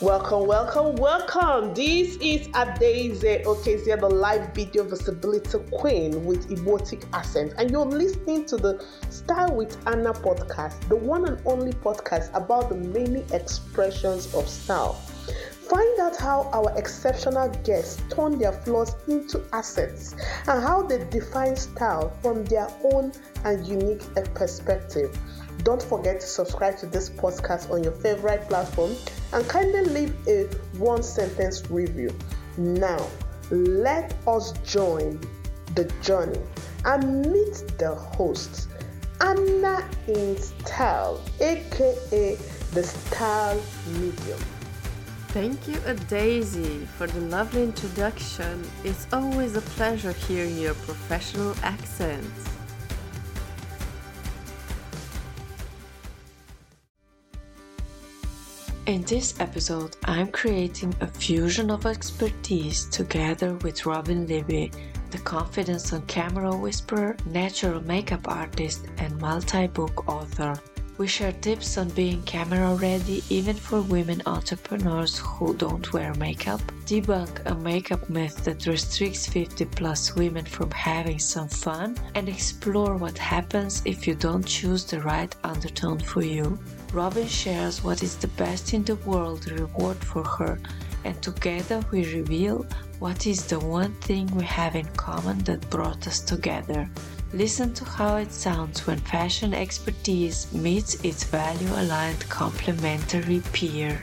Welcome, welcome, welcome. This is Adaeze Okezie, the live video visibility queen with erotic accent, and you're listening to the Style with Ana podcast, the one and only podcast about the many expressions of style. Find out how our exceptional guests turn their flaws into assets and how they define style from their own and unique perspective. Don't forget to subscribe to this podcast on your favorite platform and kindly leave a one sentence review. Now, let us join the journey and meet the host, Ana in Style, aka the Style Medium. Thank you, Daisy, for the lovely introduction. It's always a pleasure hearing your professional accent. In this episode, I'm creating a fusion of expertise together with Robin Libby, the confidence on camera whisperer, natural makeup artist, and multi book author. We share tips on being camera ready even for women entrepreneurs who don't wear makeup, debunk a makeup myth that restricts 50 plus women from having some fun, and explore what happens if you don't choose the right undertone for you. Robin shares what is the best in the world reward for her, and together we reveal what is the one thing we have in common that brought us together. Listen to how it sounds when fashion expertise meets its value aligned complementary peer.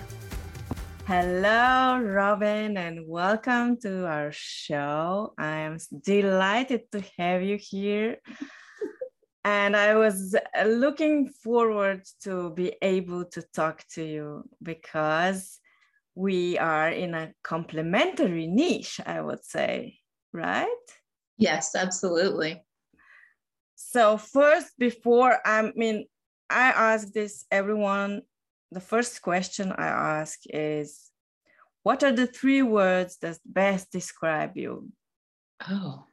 Hello, Robin, and welcome to our show. I am delighted to have you here and I was uh, looking forward to be able to talk to you because we are in a complementary niche, I would say, right? Yes, absolutely. So, first, before I mean, I ask this everyone, the first question I ask is what are the three words that best describe you? Oh,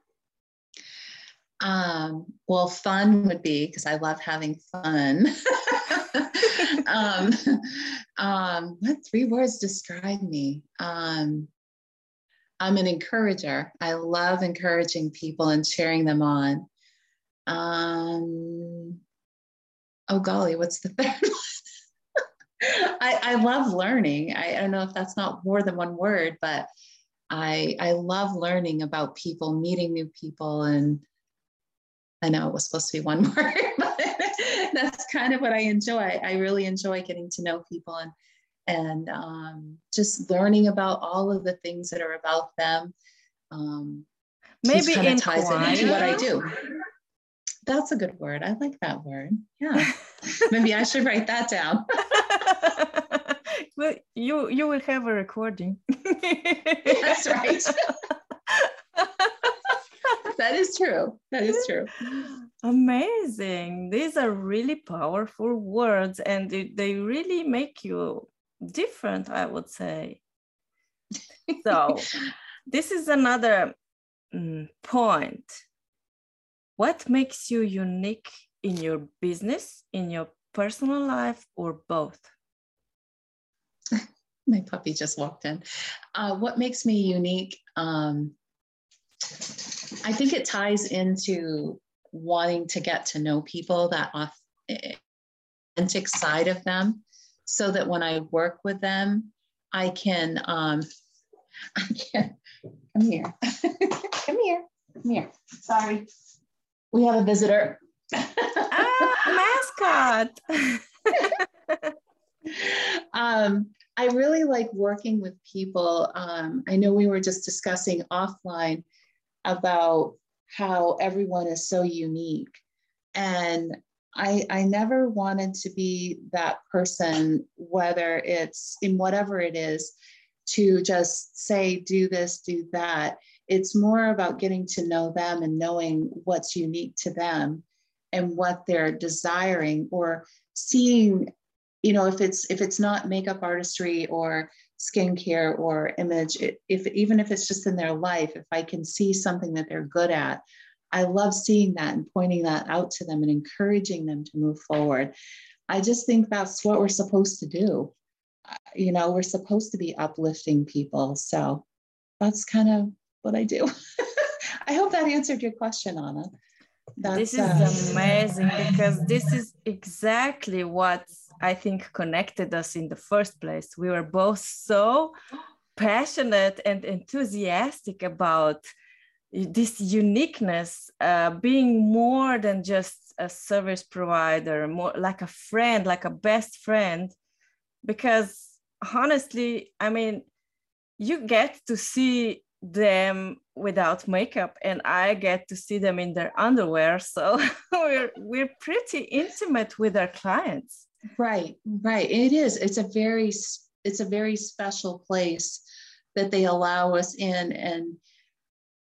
um, well, fun would be because I love having fun. um, um, what three words describe me? Um, I'm an encourager. I love encouraging people and cheering them on. Um, oh, golly, what's the third one? I, I love learning. I, I don't know if that's not more than one word, but I, I love learning about people, meeting new people, and I know it was supposed to be one word, but that's kind of what I enjoy. I really enjoy getting to know people and and um, just learning about all of the things that are about them. Um, Maybe kind of ties into what I do. That's a good word. I like that word. Yeah. Maybe I should write that down. well, you you will have a recording. That's right that is true. That is true. Amazing. These are really powerful words and they really make you different, I would say. So, this is another um, point. What makes you unique in your business, in your personal life, or both? My puppy just walked in. Uh, what makes me unique? Um, I think it ties into wanting to get to know people, that authentic side of them, so that when I work with them, I can, um, I can, come here, come here, come here. Sorry, we have a visitor. ah, mascot. um, I really like working with people. Um, I know we were just discussing offline about how everyone is so unique. And I, I never wanted to be that person, whether it's in whatever it is, to just say, do this, do that. It's more about getting to know them and knowing what's unique to them and what they're desiring or seeing you know if it's if it's not makeup artistry or skincare or image, if even if it's just in their life, if I can see something that they're good at, I love seeing that and pointing that out to them and encouraging them to move forward. I just think that's what we're supposed to do. you know, we're supposed to be uplifting people. So that's kind of what I do. I hope that answered your question, Ana. That's, this is uh, amazing because this is exactly what I think connected us in the first place. We were both so passionate and enthusiastic about this uniqueness, uh, being more than just a service provider, more like a friend, like a best friend. Because honestly, I mean, you get to see them without makeup and i get to see them in their underwear so we're we're pretty intimate with our clients right right it is it's a very it's a very special place that they allow us in and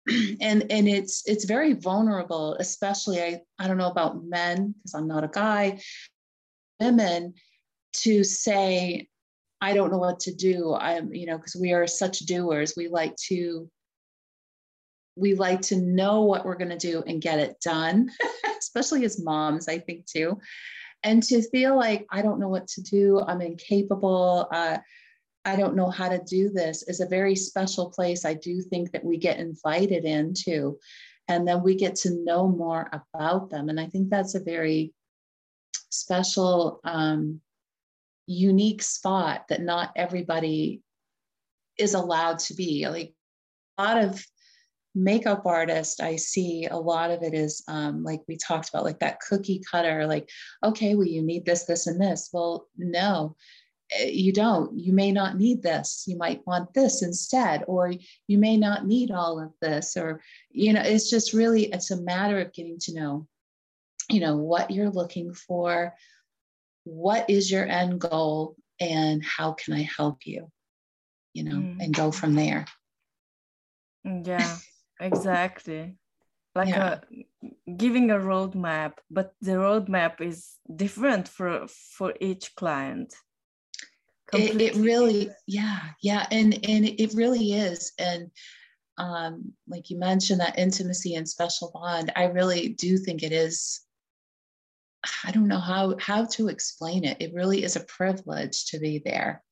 and and it's it's very vulnerable especially i i don't know about men because i'm not a guy women to say I don't know what to do. I'm, you know, because we are such doers. We like to we like to know what we're going to do and get it done, especially as moms, I think too. And to feel like I don't know what to do, I'm incapable, uh, I don't know how to do this is a very special place. I do think that we get invited into, and then we get to know more about them. And I think that's a very special um, unique spot that not everybody is allowed to be. Like a lot of makeup artist, I see a lot of it is um, like we talked about, like that cookie cutter, like, okay, well, you need this, this, and this. Well, no, eh, you don't. You may not need this. You might want this instead, or you may not need all of this, or, you know, it's just really, it's a matter of getting to know, you know, what you're looking for, what is your end goal and how can I help you? You know, mm. and go from there. Mm, yeah, exactly. Like yeah. a, giving a roadmap, but the roadmap is different for for each client. It, it, really, yeah, yeah, and and it really is, and um, like you mentioned, that intimacy and special bond. I really do think it is I don't know how how to explain it. It really is a privilege to be there,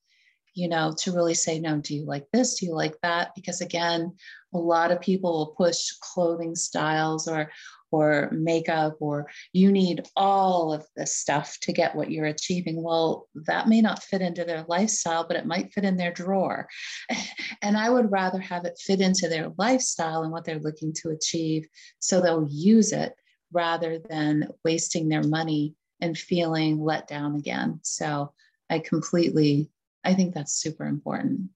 you know, to really say, no, do you like this? Do you like that? Because again, a lot of people will push clothing styles or or makeup or you need all of this stuff to get what you're achieving. Well, that may not fit into their lifestyle, but it might fit in their drawer. and I would rather have it fit into their lifestyle and what they're looking to achieve so they'll use it rather than wasting their money and feeling let down again. So I completely, I think that's super important.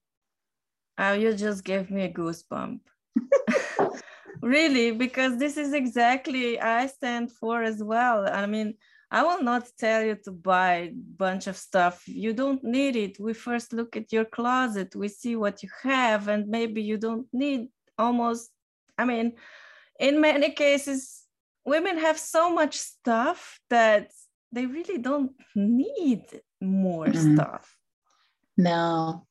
Oh, you just gave me a goosebump. really, because this is exactly I stand for as well. I mean, I will not tell you to buy a bunch of stuff. You don't need it. We first look at your closet, we see what you have, and maybe you don't need almost, I mean, in many cases, women have so much stuff that they really don't need more mm-hmm. stuff. No.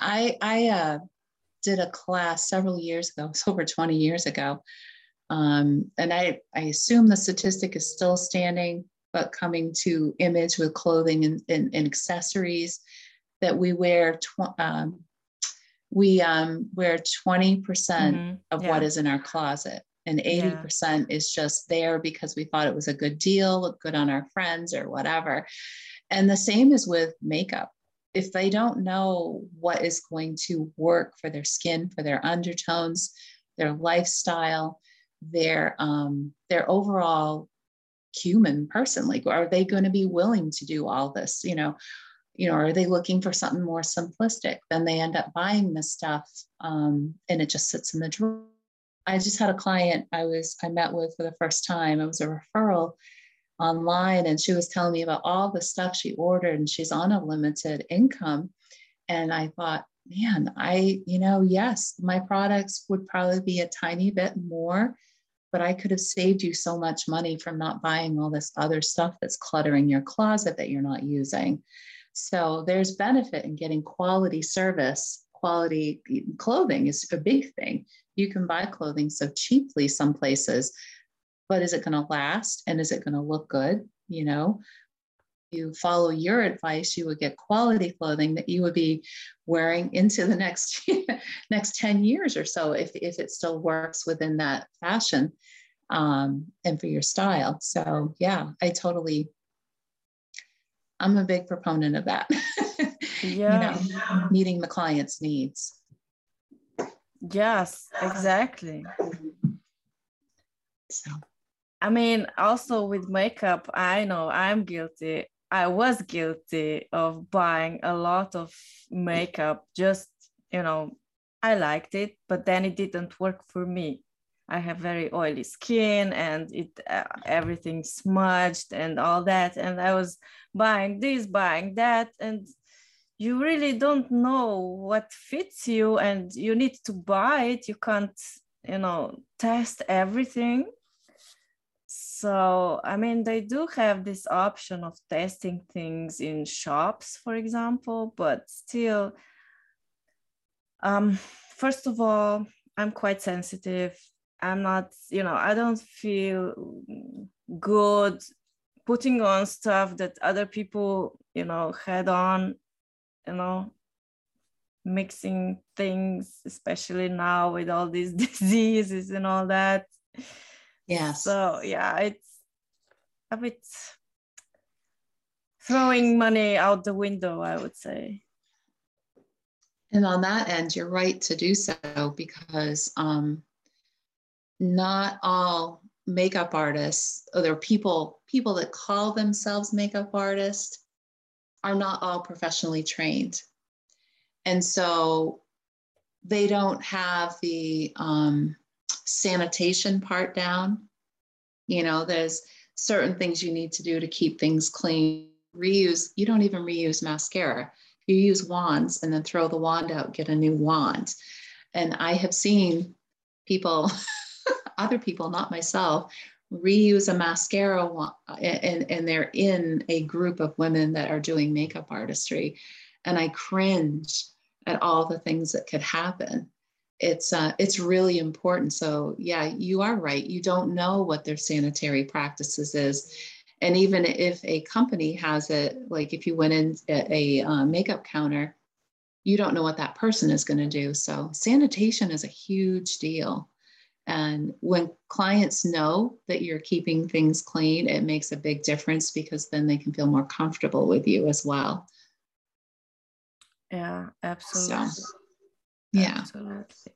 I I uh, did a class several years ago, it's over 20 years ago. Um, and I, I assume the statistic is still standing, but coming to image with clothing and, and, and accessories that we wear tw- um, we um, wear 20% mm hmm of yeah. what is in our closet and 80 yeah. is just there because we thought it was a good deal, look good on our friends or whatever. And the same is with makeup. If they don't know what is going to work for their skin, for their undertones, their lifestyle, their um, their overall human person, like are they going to be willing to do all this? You know, you know, are they looking for something more simplistic? Then they end up buying this stuff um, and it just sits in the drawer I just had a client I was I met with for the first time. It was a referral online, and she was telling me about all the stuff she ordered, and she's on a limited income. And I thought, man, I, you know, yes, my products would probably be a tiny bit more, but I could have saved you so much money from not buying all this other stuff that's cluttering your closet that you're not using. So there's benefit in getting quality service quality clothing is a big thing. You can buy clothing so cheaply some places, but is it going to last and is it going to look good? You know, you follow your advice, you would get quality clothing that you would be wearing into the next next 10 years or so if, if it still works within that fashion um, and for your style. So yeah, I totally I'm a big proponent of that. Yeah. you know, meeting the client's needs. Yes, exactly. So I mean, also with makeup, I know I'm guilty. I was guilty of buying a lot of makeup. Just, you know, I liked it, but then it didn't work for me. I have very oily skin and it uh, everything smudged and all that and I was buying this buying that and you really don't know what fits you and you need to buy it you can't you know test everything so i mean they do have this option of testing things in shops for example but still um first of all i'm quite sensitive. I'm not you know i don't feel good putting on stuff that other people you know had on you know mixing things especially now with all these diseases and all that yeah so yeah it's a bit throwing money out the window i would say and on that end you're right to do so because um, not all makeup artists or there are people people that call themselves makeup artists are not all professionally trained. And so they don't have the um, sanitation part down. You know, there's certain things you need to do to keep things clean. Reuse, you don't even reuse mascara. You use wands and then throw the wand out, get a new wand. And I have seen people, other people, not myself, reuse a mascara wand, and, and they're in a group of women that are doing makeup artistry and i cringe at all the things that could happen it's uh, it's really important. So yeah you are right. You don't know what their sanitary practices is. And even if a company has it like if you went in at a uh, makeup counter you don't know what that person is going to do. So sanitation is a huge deal. And when clients know that you're keeping things clean, it makes a big difference because then they can feel more comfortable with you as well. Yeah, absolutely. So, yeah. Absolutely.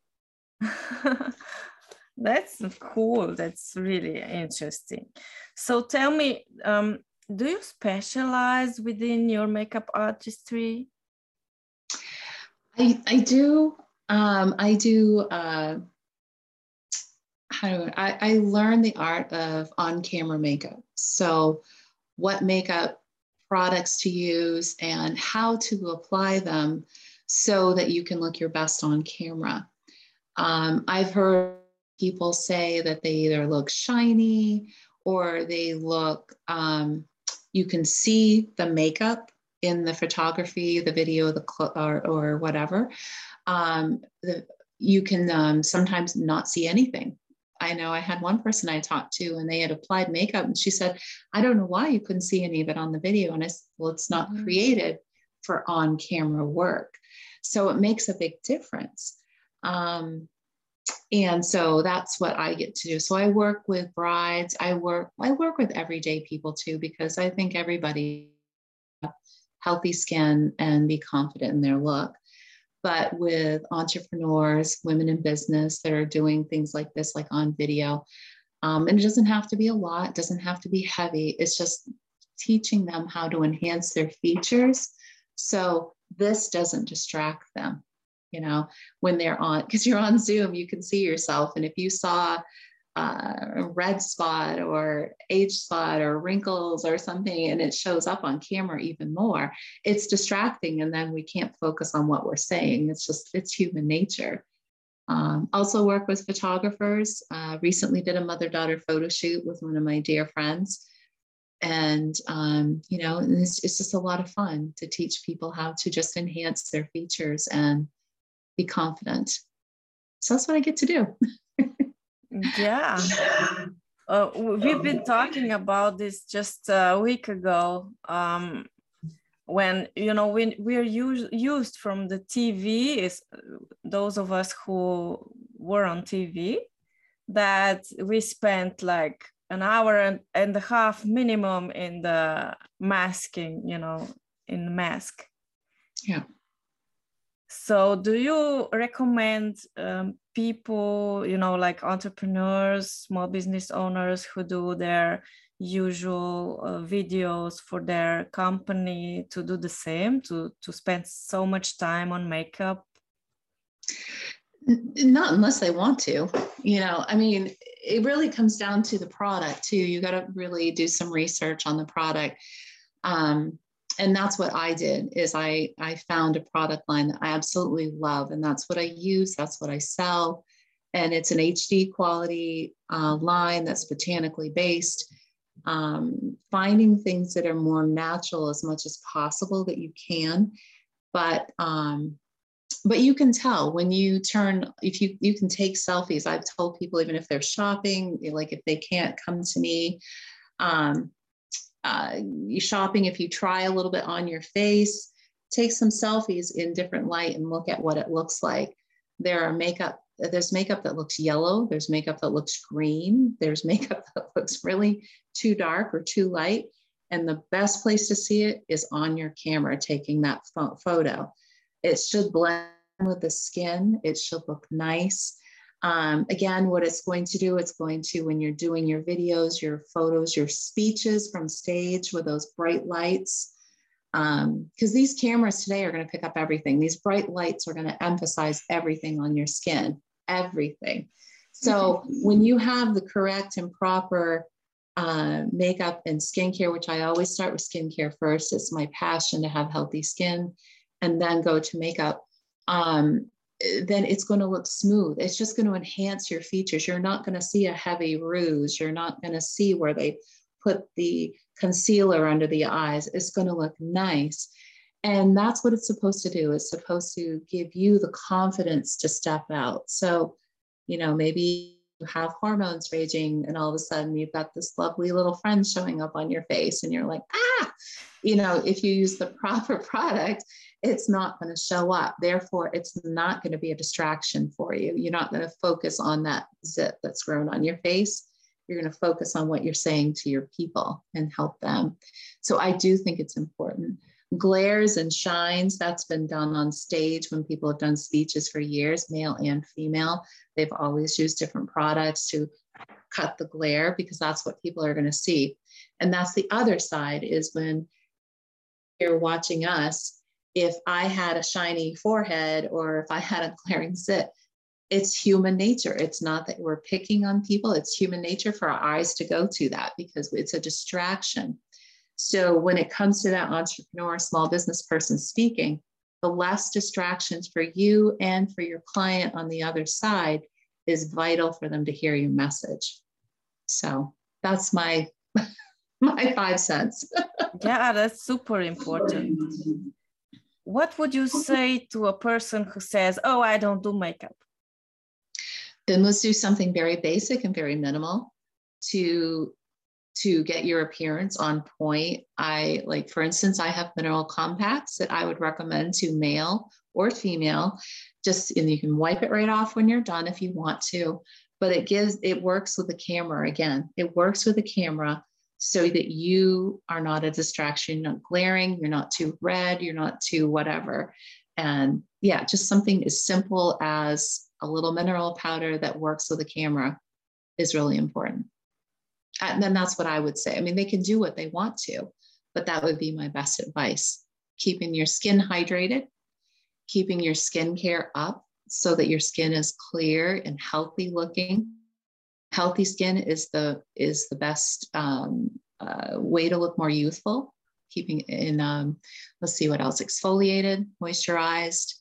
That's cool. That's really interesting. So tell me, um, do you specialize within your makeup artistry? I, I do. Um, I do uh, how do I, I learned the art of on camera makeup. So, what makeup products to use and how to apply them so that you can look your best on camera. Um, I've heard people say that they either look shiny or they look, um, you can see the makeup in the photography, the video, the cl- or, or whatever. Um, the, you can um, sometimes not see anything I know I had one person I talked to and they had applied makeup and she said, I don't know why you couldn't see any of it on the video. And I said, well, it's not mm-hmm. created for on camera work. So it makes a big difference. Um, and so that's what I get to do. So I work with brides. I work, I work with everyday people too, because I think everybody healthy skin and be confident in their look but with entrepreneurs, women in business that are doing things like this, like on video. Um, and it doesn't have to be a lot, it doesn't have to be heavy. It's just teaching them how to enhance their features. So this doesn't distract them, you know, when they're on, because you're on Zoom, you can see yourself. And if you saw uh, a red spot or age spot or wrinkles or something and it shows up on camera even more it's distracting and then we can't focus on what we're saying. It's just it's human nature. Um, also work with photographers. Uh, recently did a mother-daughter photo shoot with one of my dear friends and um, you know it's, it's just a lot of fun to teach people how to just enhance their features and be confident. So that's what i get to do. Yeah. Uh, we've been talking about this just a week ago um, when you know when we're used used from the tv is those of us who were on tv that we spent like an hour and, and a half minimum in the masking you know in mask. Yeah. So do you recommend um, people you know like entrepreneurs small business owners who do their usual uh, videos for their company to do the same to to spend so much time on makeup? Not unless they want to you know i mean it really comes down to the product too. You got to really do some research on the product. Um, and that's what i did is i i found a product line that i absolutely love and that's what i use that's what i sell. And it's an hd quality uh, line that's botanically based. Um, finding things that are more natural as much as possible that you can but um, but you can tell when you turn if you you can take selfies. I've told people even if they're shopping like if they can't come to me um, uh, shopping if you try a little bit on your face take some selfies in different light and look at what it looks like. There are makeup there's makeup that looks yellow there's makeup that looks green there's makeup that looks really too dark or too light and the best place to see it is on your camera taking that photo it should blend with the skin. It should look nice. Um, again, what it's going to do, it's going to, when you're doing your videos, your photos, your speeches from stage with those bright lights, because um, these cameras today are going to pick up everything. These bright lights are going to emphasize everything on your skin, everything. So when you have the correct and proper uh, makeup and skincare, which I always start with skincare first, it's my passion to have healthy skin, and then go to makeup. Um, then it's going to look smooth. It's just going to enhance your features. You're not going to see a heavy rouge. You're not going to see where they put the concealer under the eyes. It's going to look nice. And that's what it's supposed to do. It's supposed to give you the confidence to step out. So, you know, maybe you have hormones raging and all of a sudden you've got this lovely little friend showing up on your face and you're like, ah, you know, if you use the proper product, it's not going to show up. Therefore, it's not going to be a distraction for you. You're not going to focus on that zit that's grown on your face. You're going to focus on what you're saying to your people and help them. So I do think it's important. Glares and shines, that's been done on stage when people have done speeches for years, male and female. They've always used different products to cut the glare because that's what people are going to see. And that's the other side is when you're watching us if I had a shiny forehead or if I had a glaring zit, it's human nature. It's not that we're picking on people, it's human nature for our eyes to go to that because it's a distraction. So when it comes to that entrepreneur, small business person speaking, the less distractions for you and for your client on the other side is vital for them to hear your message. So that's my my five cents. yeah, that's super important what would you say to a person who says, Oh, I don't do makeup? Then let's do something very basic and very minimal to to get your appearance on point. I like, for instance, I have mineral compacts that I would recommend to male or female. Just and you can wipe it right off when you're done if you want to. But it gives it works with the camera again. It works with the camera so that you are not a distraction, you're not glaring, you're not too red, you're not too whatever. And yeah, just something as simple as a little mineral powder that works with a camera is really important. And then that's what I would say. I mean, they can do what they want to, but that would be my best advice. Keeping your skin hydrated, keeping your skincare up so that your skin is clear and healthy looking healthy skin is the is the best um, uh, way to look more youthful keeping in um, let's see what else exfoliated moisturized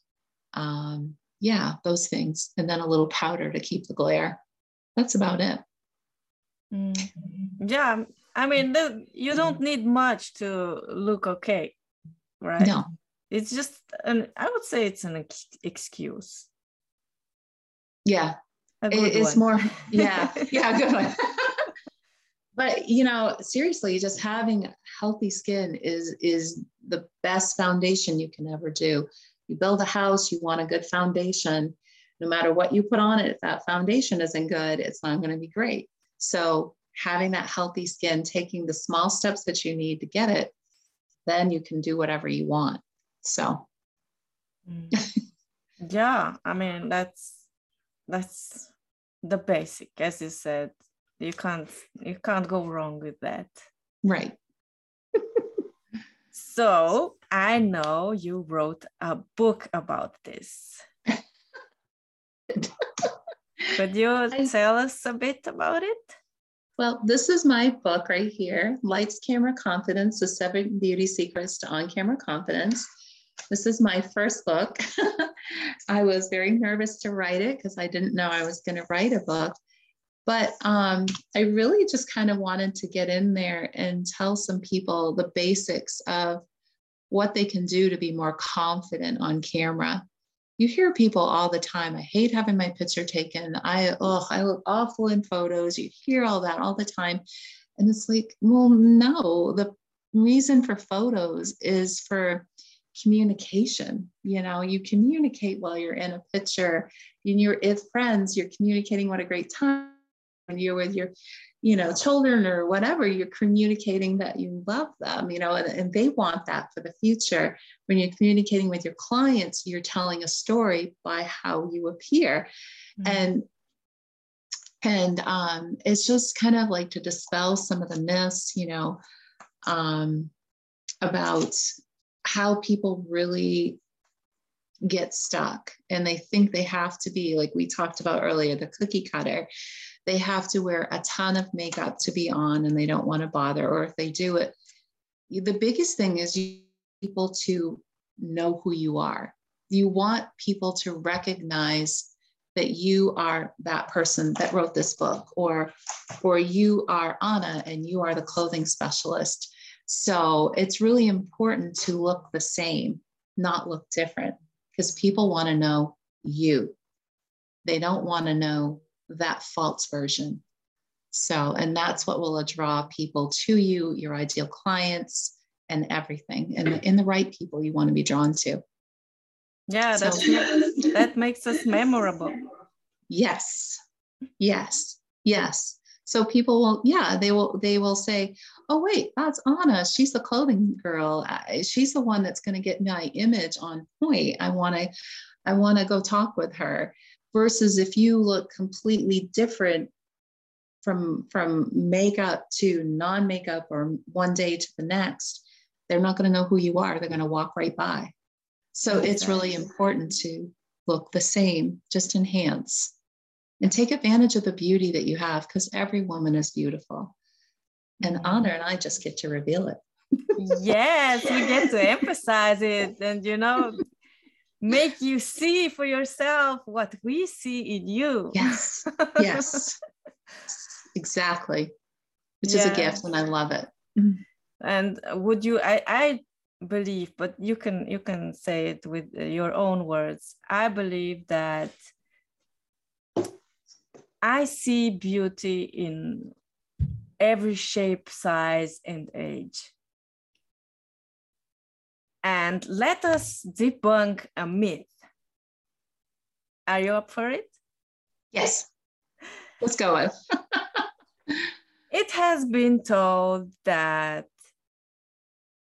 um, yeah those things and then a little powder to keep the glare. That's about it. Mm. yeah i mean the, you don't need much to look okay right? No. It's just an i would say it's an ex- excuse. Yeah it's one. more yeah yeah good one. But you know seriously just having healthy skin is is the best foundation you can ever do. You build a house you want a good foundation. No matter what you put on it if that foundation isn't good it's not going to be great. So having that healthy skin taking the small steps that you need to get it then you can do whatever you want. So. Mm. yeah i mean that's that's the basic as you said. You can't you can't go wrong with that. Right. So i know you wrote a book about this. Could you I, tell us a bit about it? Well this is my book right here lights camera confidence the seven beauty secrets to on-camera confidence this is my first book i was very nervous to write it because i didn't know i was going to write a book but um, I really just kind of wanted to get in there and tell some people the basics of what they can do to be more confident on camera. You hear people all the time, I hate having my picture taken. I oh, I look awful in photos. You hear all that all the time. And it's like, well, no, the reason for photos is for communication. You know, you communicate while you're in a picture. And you're if friends, you're communicating what a great time when you're with your you know children or whatever you're communicating that you love them you know and, and they want that for the future when you're communicating with your clients you're telling a story by how you appear mm-hmm. and and um, it's just kind of like to dispel some of the myths you know um, about how people really get stuck. And they think they have to be like we talked about earlier the cookie cutter. They have to wear a ton of makeup to be on and they don't want to bother. Or if they do it the biggest thing is you people to know who you are. You want people to recognize that you are that person that wrote this book or or you are anna and you are the clothing specialist so it's really important to look the same not look different because people want to know you they don't want to know that false version. So, and that's what will draw people to you, your ideal clients, and everything, and in the right people you want to be drawn to. Yeah, so, that makes us memorable. Yes, yes, yes. So people will, yeah, they will, they will say, "Oh wait, that's Ana. She's the clothing girl. She's the one that's going to get my image on point. I want to, I want to go talk with her." versus if you look completely different from from makeup to non-makeup or one day to the next they're not going to know who you are they're going to walk right by so it's really important to look the same just enhance and take advantage of the beauty that you have because every woman is beautiful and honor, and i just get to reveal it yes we get to emphasize it and you know make you see for yourself what we see in you. Yes. Yes. exactly. Which is a gift and I love it. And would you I I believe but you can you can say it with your own words. I believe that I see beauty in every shape, size and age and let us debunk a myth. Are you up for it? Yes. Let's go with. it has been told that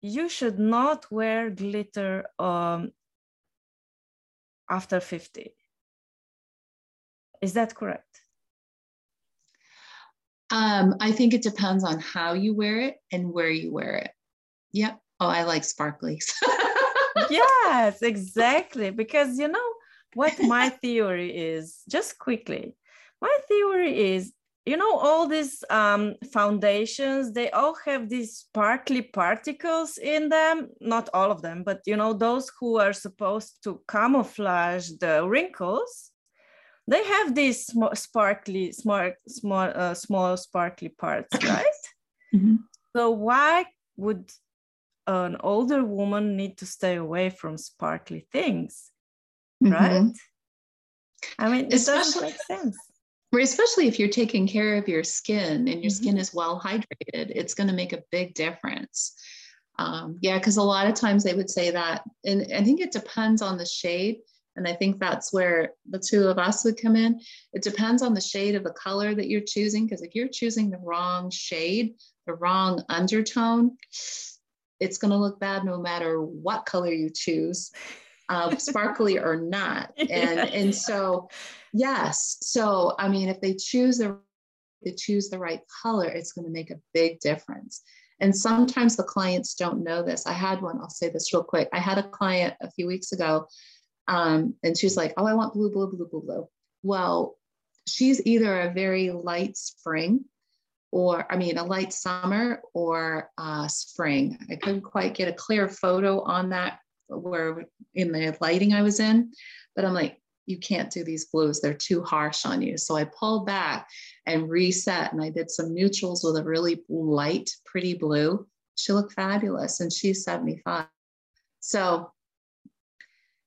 you should not wear glitter um, after 50. Is that correct? Um, I think it depends on how you wear it and where you wear it. Yep. Oh, I like sparklies. yes, exactly. Because you know what my theory is, just quickly, my theory is you know all these um, foundations they all have these sparkly particles in them not all of them but you know those who are supposed to camouflage the wrinkles they have these small, sparkly small small uh, small sparkly parts right mm-hmm. so why would an older woman need to stay away from sparkly things, mm-hmm. right? I mean, it Especially, doesn't make sense. especially if you're taking care of your skin and your mm-hmm. skin is well hydrated, it's going to make a big difference. Um, yeah, because a lot of times they would say that, and I think it depends on the shade. And I think that's where the two of us would come in. It depends on the shade of the color that you're choosing. Because if you're choosing the wrong shade, the wrong undertone, it's going to look bad no matter what color you choose, uh, sparkly or not. And yeah. and so, yes. So I mean, if they choose the they choose the right color, it's going to make a big difference. And sometimes the clients don't know this. I had one, I'll say this real quick. I had a client a few weeks ago, um, and she's like, Oh, I want blue, blue, blue, blue, blue. Well, she's either a very light spring or, I mean, a light summer or uh, spring. I couldn't quite get a clear photo on that where in the lighting I was in, but I'm like, you can't do these blues. They're too harsh on you. So I pulled back and reset and I did some neutrals with a really light, pretty blue. She looked fabulous and she's 75. So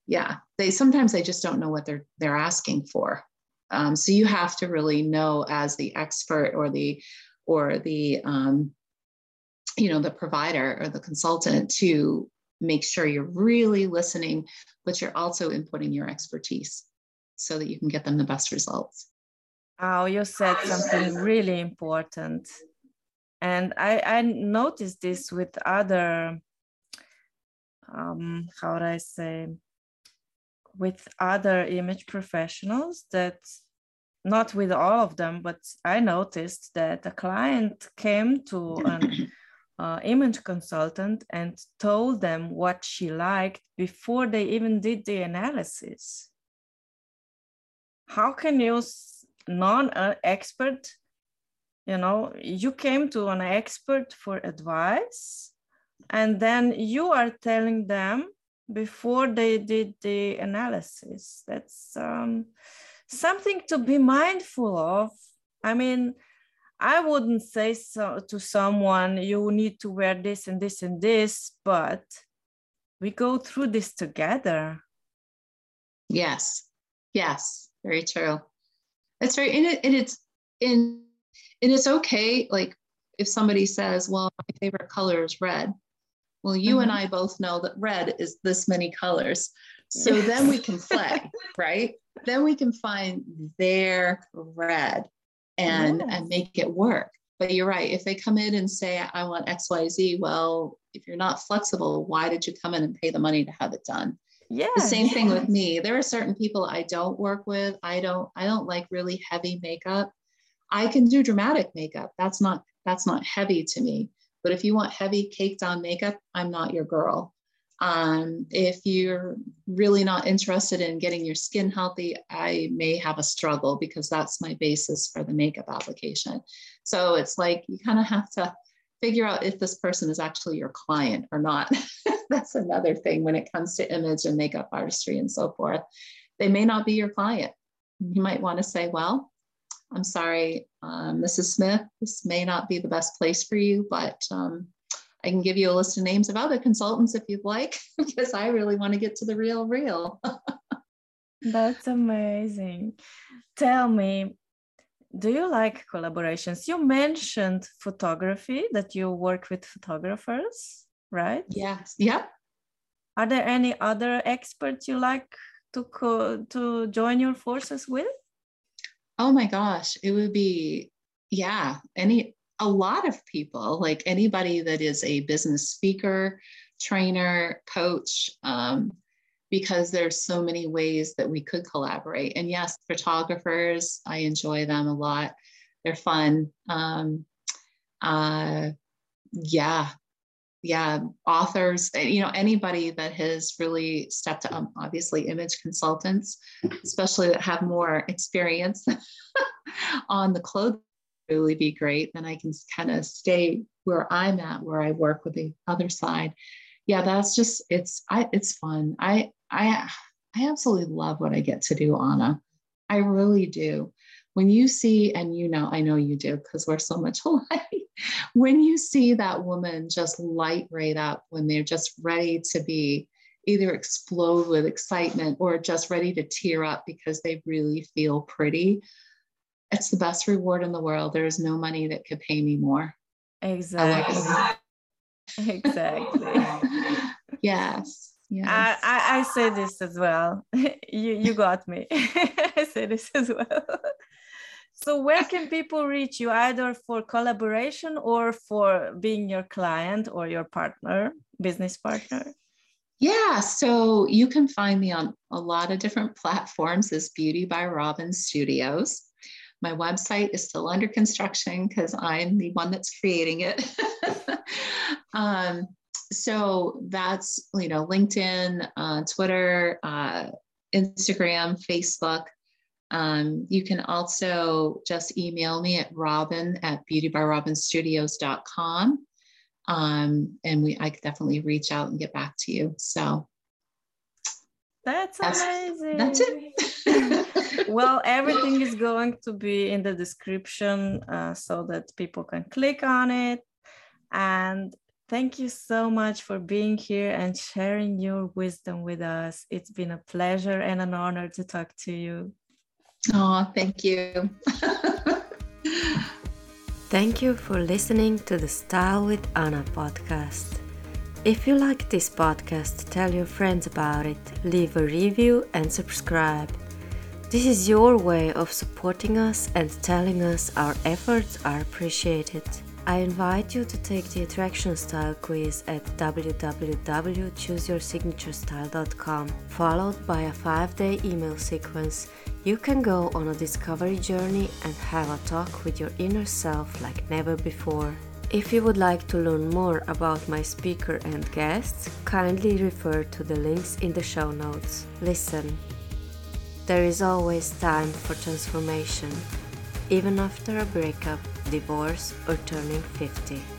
yeah, they sometimes they just don't know what they're they're asking for. Um, so you have to really know as the expert or the or the um, you know the provider or the consultant to make sure you're really listening, but you're also inputting your expertise so that you can get them the best results. Oh, you said something really important. And I, I noticed this with other, um, how would I say, with other image professionals that not with all of them, but I noticed that a client came to an uh, image consultant and told them what she liked before they even did the analysis. How can you non-expert you know you came to an expert for advice and then you are telling them before they did the analysis that's um, something to be mindful of i mean i wouldn't say so to someone you need to wear this and this and this but we go through this together yes yes very true. That's very, and, it, and it's in, and it's okay. Like if somebody says, well, my favorite color is red. Well, you mm-hmm. and I both know that red is this many colors. So yes. then we can play, right? Then we can find their red and, yes. and make it work. But you're right. If they come in and say, I want XYZ, well, if you're not flexible, why did you come in and pay the money to have it done? yeah the same yeah. thing with me there are certain people i don't work with i don't i don't like really heavy makeup i can do dramatic makeup that's not that's not heavy to me but if you want heavy caked on makeup i'm not your girl um, if you're really not interested in getting your skin healthy i may have a struggle because that's my basis for the makeup application so it's like you kind of have to figure out if this person is actually your client or not. That's another thing when it comes to image and makeup artistry and so forth. They may not be your client. You might want to say, well, I'm sorry, um, Mrs. Smith, this may not be the best place for you, but um, I can give you a list of names of other consultants if you'd like, because I really want to get to the real, real. That's amazing. Tell me, do you like collaborations? You mentioned photography that you work with photographers, right? Yes. Yep. Are there any other experts you like to co- to join your forces with? Oh my gosh, it would be yeah, any a lot of people, like anybody that is a business speaker, trainer, coach, um, because there's so many ways that we could collaborate. And yes, photographers, I enjoy them a lot. They're fun. Um, uh, yeah, yeah, authors, eh, you know, anybody that has really stepped up, obviously image consultants, especially that have more experience on the clothing really be great. Then I can kind of stay where I'm at, where I work with the other side. Yeah, that's just it's I it's fun. I I I absolutely love what I get to do, Ana. I really do. When you see, and you know, I know you do because we're so much alike. When you see that woman just light right up when they're just ready to be either explode with excitement or just ready to tear up because they really feel pretty. it's the best reward in the world. There is no money that could pay me more. Exactly. exactly. yes. Yes. I, I, I say this as well. you you got me. I say this as well. So where can people reach you either for collaboration or for being your client or your partner, business partner? Yeah, so you can find me on a lot of different platforms as Beauty by Robin Studios. My website is still under construction because I'm the one that's creating it. um, so that's you know LinkedIn, uh, Twitter, uh, Instagram, Facebook. Um, you can also just email me at robin at beautybyrobinstudios.com. Um, and we I could definitely reach out and get back to you. So that's, that's amazing. That's it. well, everything is going to be in the description uh, so that people can click on it. And thank you so much for being here and sharing your wisdom with us. It's been a pleasure and an honor to talk to you. Oh, thank you. thank you for listening to the Style with Ana podcast. If you like this podcast, tell your friends about it, leave a review, and subscribe. This is your way of supporting us and telling us our efforts are appreciated. I invite you to take the Attraction Style quiz at www.chooseyoursignaturestyle.com, followed by a 5 day email sequence. You can go on a discovery journey and have a talk with your inner self like never before. If you would like to learn more about my speaker and guests, kindly refer to the links in the show notes. Listen, there is always time for transformation, even after a breakup, divorce, or turning 50.